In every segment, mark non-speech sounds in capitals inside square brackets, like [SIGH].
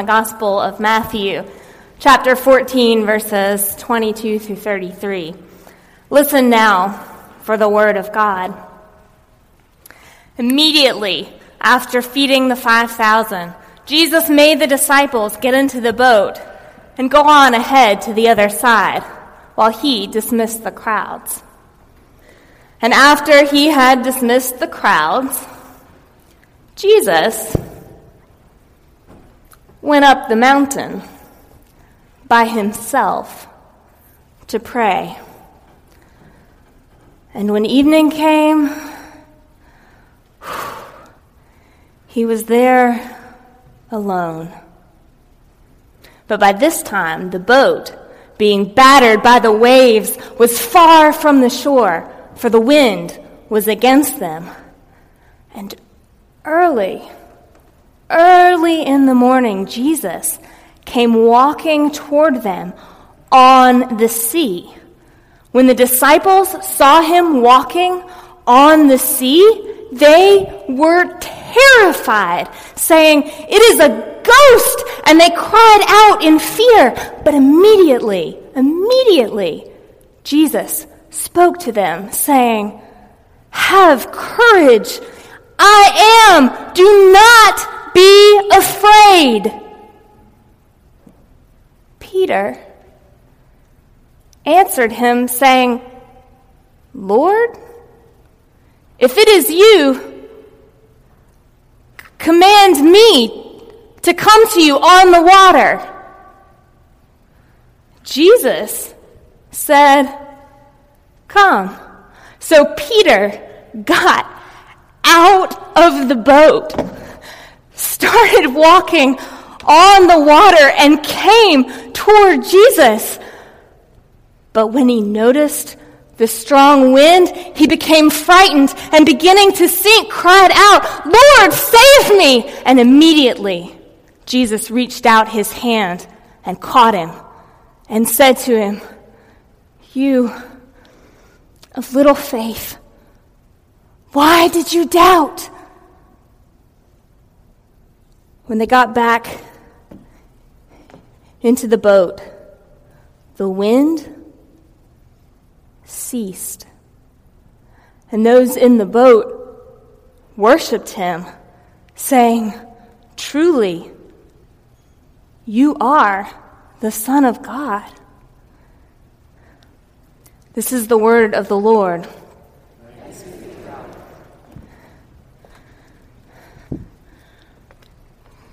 The Gospel of Matthew, chapter 14, verses 22 through 33. Listen now for the word of God. Immediately after feeding the 5,000, Jesus made the disciples get into the boat and go on ahead to the other side while he dismissed the crowds. And after he had dismissed the crowds, Jesus went up the mountain by himself to pray. And when evening came, he was there alone. But by this time, the boat, being battered by the waves, was far from the shore, for the wind was against them. And early, Early in the morning, Jesus came walking toward them on the sea. When the disciples saw him walking on the sea, they were terrified, saying, It is a ghost! And they cried out in fear. But immediately, immediately, Jesus spoke to them, saying, Have courage. I am. Do not be afraid. Peter answered him, saying, Lord, if it is you, command me to come to you on the water. Jesus said, Come. So Peter got out of the boat started walking on the water and came toward Jesus. But when he noticed the strong wind, he became frightened and beginning to sink, cried out, Lord, save me! And immediately Jesus reached out his hand and caught him and said to him, You of little faith, why did you doubt? When they got back into the boat, the wind ceased. And those in the boat worshiped him, saying, Truly, you are the Son of God. This is the word of the Lord.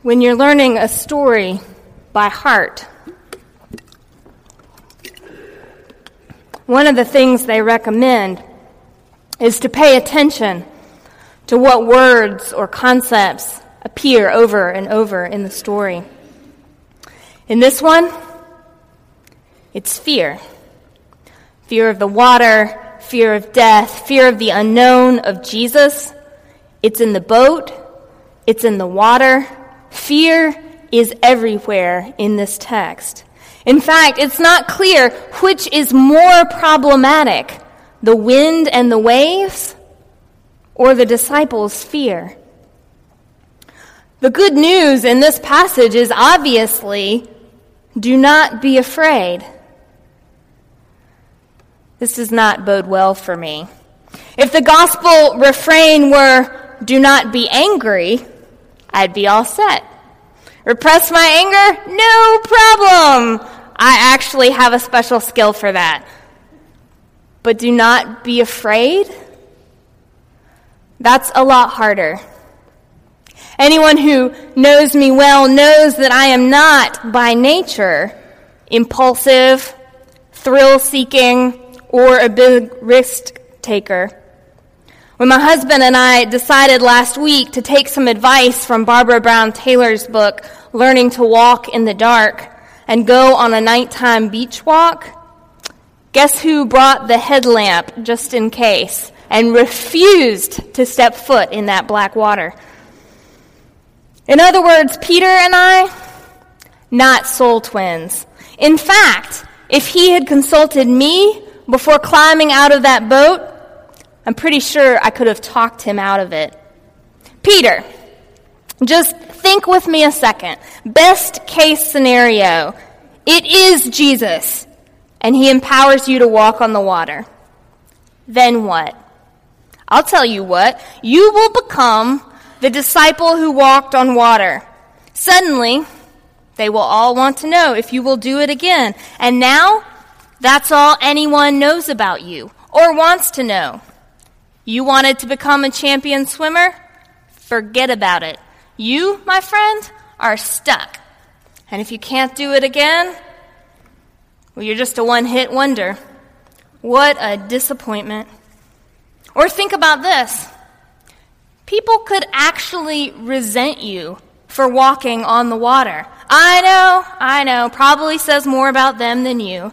When you're learning a story by heart, one of the things they recommend is to pay attention to what words or concepts appear over and over in the story. In this one, it's fear fear of the water, fear of death, fear of the unknown of Jesus. It's in the boat, it's in the water, Fear is everywhere in this text. In fact, it's not clear which is more problematic the wind and the waves or the disciples' fear. The good news in this passage is obviously do not be afraid. This does not bode well for me. If the gospel refrain were do not be angry, I'd be all set. Repress my anger? No problem. I actually have a special skill for that. But do not be afraid? That's a lot harder. Anyone who knows me well knows that I am not, by nature, impulsive, thrill seeking, or a big risk taker. When my husband and I decided last week to take some advice from Barbara Brown Taylor's book, Learning to Walk in the Dark, and go on a nighttime beach walk, guess who brought the headlamp just in case and refused to step foot in that black water? In other words, Peter and I, not soul twins. In fact, if he had consulted me before climbing out of that boat, I'm pretty sure I could have talked him out of it. Peter, Just think with me a second. Best case scenario. It is Jesus, and he empowers you to walk on the water. Then what? I'll tell you what. You will become the disciple who walked on water. Suddenly, they will all want to know if you will do it again. And now, that's all anyone knows about you or wants to know. You wanted to become a champion swimmer? Forget about it. You, my friend, are stuck. And if you can't do it again, well, you're just a one hit wonder. What a disappointment. Or think about this people could actually resent you for walking on the water. I know, I know, probably says more about them than you.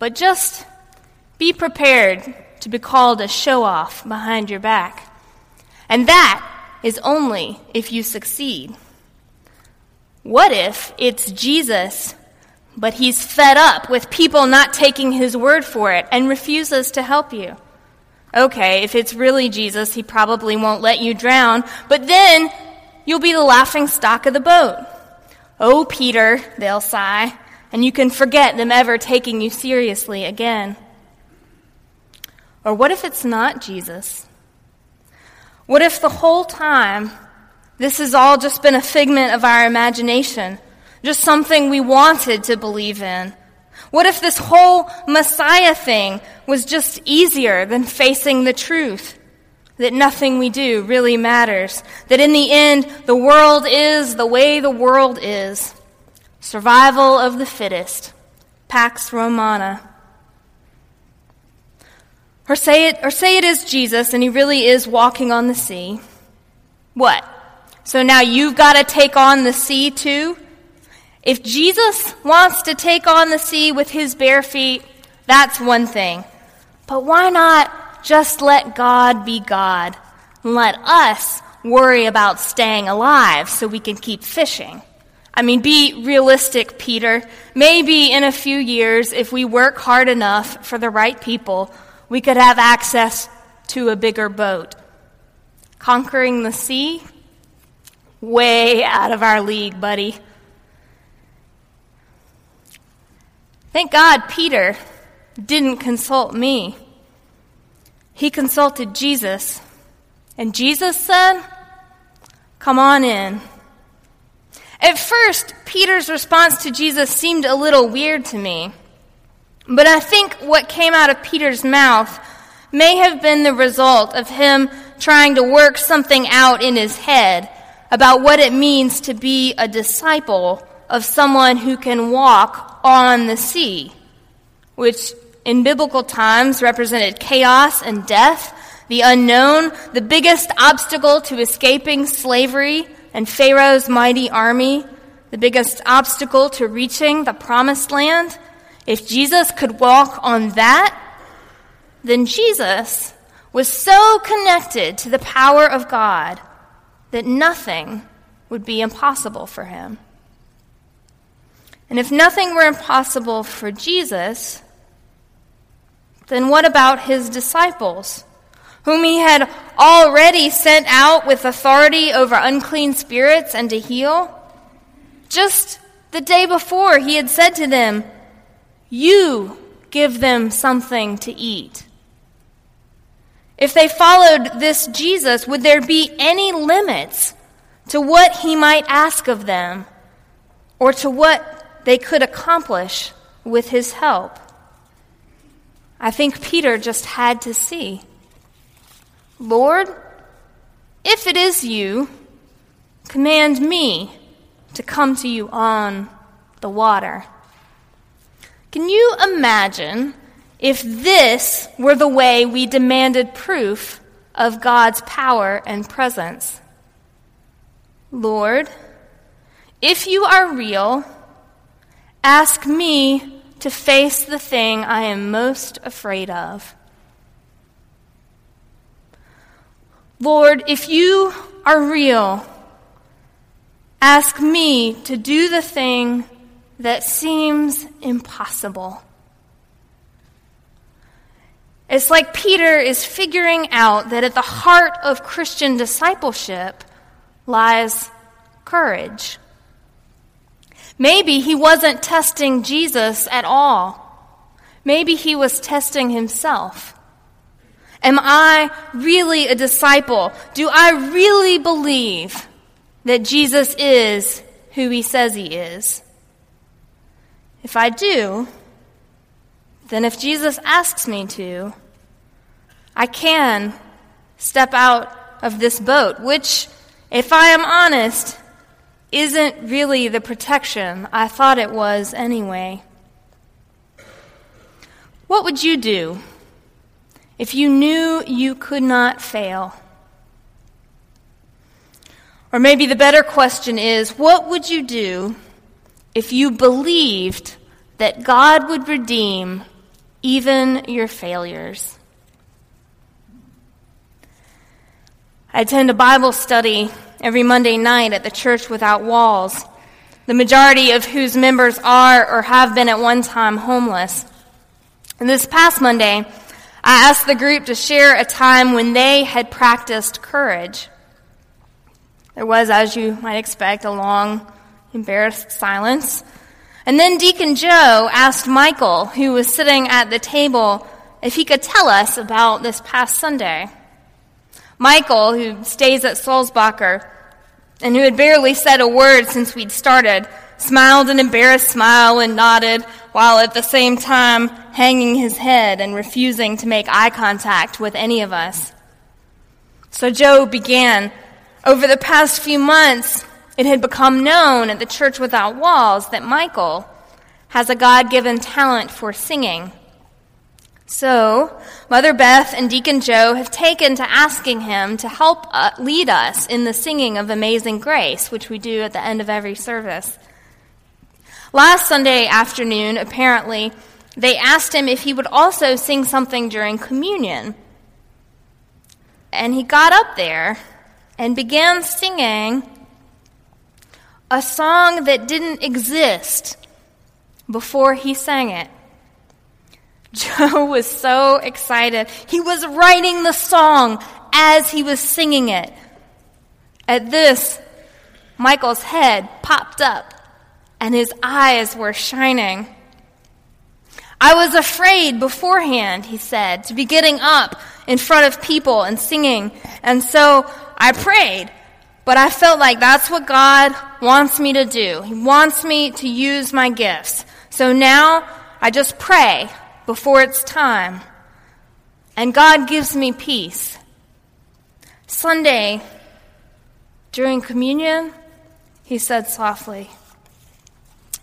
But just be prepared to be called a show off behind your back. And that is only if you succeed. What if it's Jesus, but he's fed up with people not taking his word for it and refuses to help you? Okay, if it's really Jesus, he probably won't let you drown, but then you'll be the laughing stock of the boat. Oh, Peter, they'll sigh, and you can forget them ever taking you seriously again. Or what if it's not Jesus? What if the whole time this has all just been a figment of our imagination, just something we wanted to believe in? What if this whole Messiah thing was just easier than facing the truth? That nothing we do really matters. That in the end, the world is the way the world is. Survival of the fittest. Pax Romana. Or say it, or say it is Jesus and he really is walking on the sea. What? So now you've got to take on the sea too? If Jesus wants to take on the sea with his bare feet, that's one thing. But why not just let God be God and let us worry about staying alive so we can keep fishing? I mean, be realistic, Peter. Maybe in a few years, if we work hard enough for the right people, we could have access to a bigger boat. Conquering the sea? Way out of our league, buddy. Thank God Peter didn't consult me. He consulted Jesus. And Jesus said, Come on in. At first, Peter's response to Jesus seemed a little weird to me. But I think what came out of Peter's mouth may have been the result of him trying to work something out in his head about what it means to be a disciple of someone who can walk on the sea, which in biblical times represented chaos and death, the unknown, the biggest obstacle to escaping slavery and Pharaoh's mighty army, the biggest obstacle to reaching the promised land if Jesus could walk on that, then Jesus was so connected to the power of God that nothing would be impossible for him. And if nothing were impossible for Jesus, then what about his disciples, whom he had already sent out with authority over unclean spirits and to heal? Just the day before, he had said to them, you give them something to eat. If they followed this Jesus, would there be any limits to what he might ask of them or to what they could accomplish with his help? I think Peter just had to see. Lord, if it is you, command me to come to you on the water. Can you imagine if this were the way we demanded proof of God's power and presence? Lord, if you are real, ask me to face the thing I am most afraid of. Lord, if you are real, ask me to do the thing that seems impossible. It's like Peter is figuring out that at the heart of Christian discipleship lies courage. Maybe he wasn't testing Jesus at all. Maybe he was testing himself. Am I really a disciple? Do I really believe that Jesus is who he says he is? If I do, then if Jesus asks me to, I can step out of this boat, which, if I am honest, isn't really the protection I thought it was anyway. What would you do if you knew you could not fail? Or maybe the better question is what would you do if you believed that God would redeem even your failures? I attend a Bible study every Monday night at the Church Without Walls, the majority of whose members are or have been at one time homeless. And this past Monday, I asked the group to share a time when they had practiced courage. There was, as you might expect, a long, embarrassed silence. And then Deacon Joe asked Michael, who was sitting at the table, if he could tell us about this past Sunday. Michael, who stays at Sulzbacher, and who had barely said a word since we'd started, smiled an embarrassed smile and nodded, while at the same time hanging his head and refusing to make eye contact with any of us. So Joe began. Over the past few months, it had become known at the Church Without Walls that Michael has a God given talent for singing. So, Mother Beth and Deacon Joe have taken to asking him to help uh, lead us in the singing of Amazing Grace, which we do at the end of every service. Last Sunday afternoon, apparently, they asked him if he would also sing something during communion. And he got up there and began singing a song that didn't exist before he sang it. [LAUGHS] Joe was so excited. He was writing the song as he was singing it. At this, Michael's head popped up and his eyes were shining. I was afraid beforehand, he said, to be getting up in front of people and singing. And so I prayed. But I felt like that's what God wants me to do. He wants me to use my gifts. So now I just pray before it's time. And God gives me peace. Sunday, during communion, he said softly,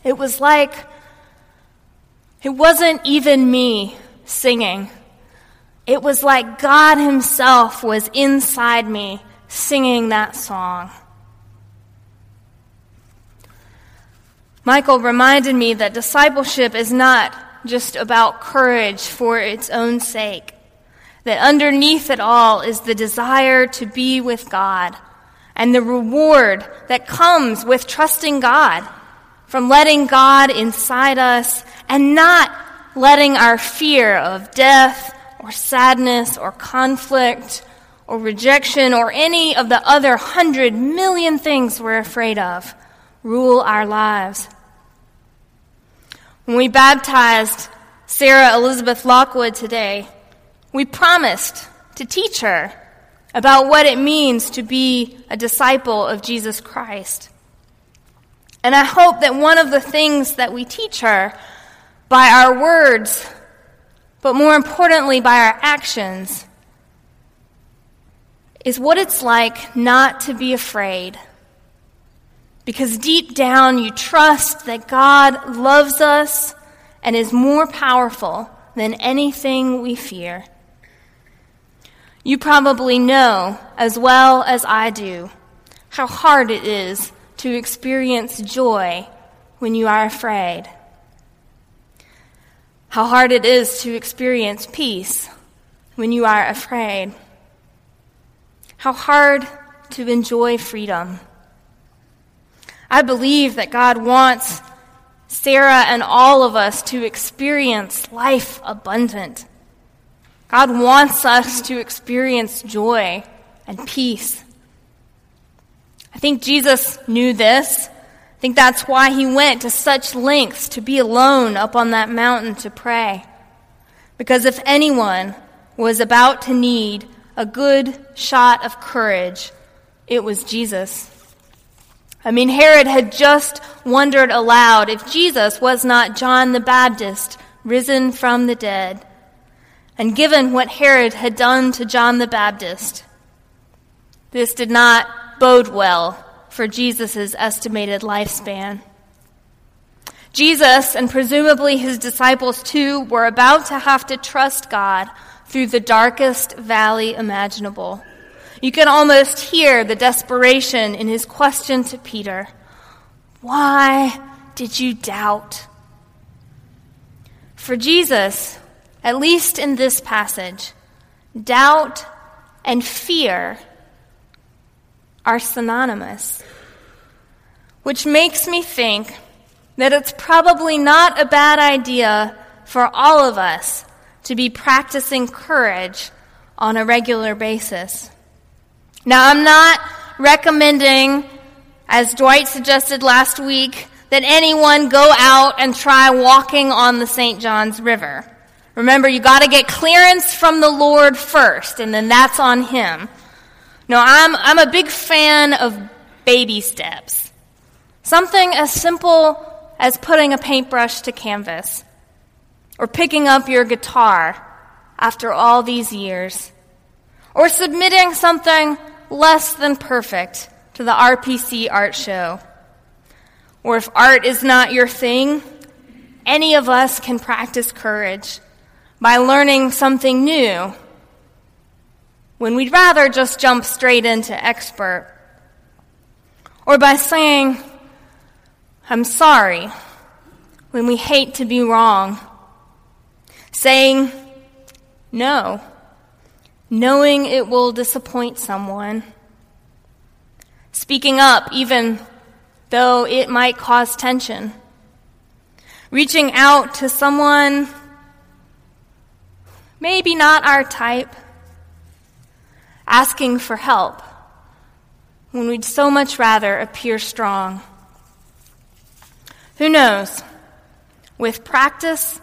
it was like it wasn't even me singing. It was like God Himself was inside me singing that song. Michael reminded me that discipleship is not just about courage for its own sake, that underneath it all is the desire to be with God and the reward that comes with trusting God from letting God inside us and not letting our fear of death or sadness or conflict or rejection or any of the other hundred million things we're afraid of rule our lives. When we baptized Sarah Elizabeth Lockwood today, we promised to teach her about what it means to be a disciple of Jesus Christ. And I hope that one of the things that we teach her by our words, but more importantly by our actions, is what it's like not to be afraid. Because deep down you trust that God loves us and is more powerful than anything we fear. You probably know, as well as I do, how hard it is to experience joy when you are afraid. How hard it is to experience peace when you are afraid. How hard to enjoy freedom. I believe that God wants Sarah and all of us to experience life abundant. God wants us to experience joy and peace I think Jesus knew this. I think that's why he went to such lengths to be alone up on that mountain to pray. Because if anyone was about to need a good shot of courage, it was Jesus. I mean, Herod had just wondered aloud if Jesus was not John the Baptist risen from the dead. And given what Herod had done to John the Baptist, this did not bode well for Jesus' estimated lifespan. Jesus, and presumably his disciples too, were about to have to trust God through the darkest valley imaginable. You can almost hear the desperation in his question to Peter Why did you doubt? For Jesus, at least in this passage, doubt and fear are synonymous, which makes me think that it's probably not a bad idea for all of us to be practicing courage on a regular basis. Now, I'm not recommending, as Dwight suggested last week, that anyone go out and try walking on the St. John's River. Remember, you got to get clearance from the Lord first, and then that's on Him. No, I'm, I'm a big fan of baby steps. Something as simple as putting a paintbrush to canvas, or picking up your guitar after all these years, or submitting something less than perfect to the RPC art show. Or if art is not your thing, any of us can practice courage by learning something new when we'd rather just jump straight into expert. Or by saying, I'm sorry, when we hate to be wrong. Saying, no knowing it will disappoint someone, speaking up even though it might cause tension, reaching out to someone maybe not our type, asking for help when we'd so much rather appear strong. Who knows? With practice,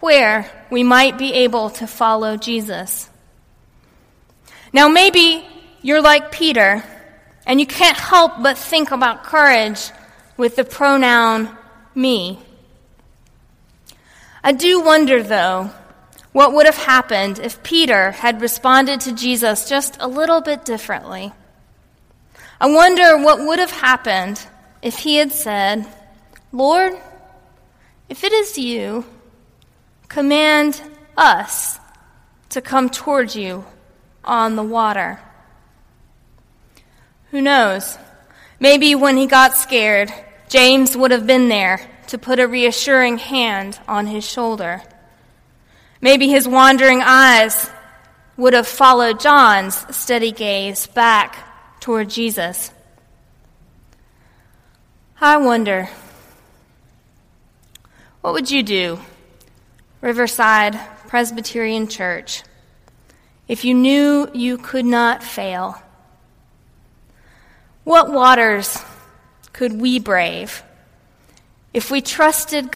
where we might be able to follow Jesus. Now, maybe you're like Peter, and you can't help but think about courage with the pronoun me. I do wonder, though, what would have happened if Peter had responded to Jesus just a little bit differently. I wonder what would have happened if he had said, Lord, if it is you, command us to come towards you on the water. Who knows? Maybe when he got scared, James would have been there to put a reassuring hand on his shoulder. Maybe his wandering eyes would have followed John's steady gaze back toward Jesus. I wonder, what would you do, Riverside Presbyterian Church? if you knew you could not fail? What waters could we brave if we trusted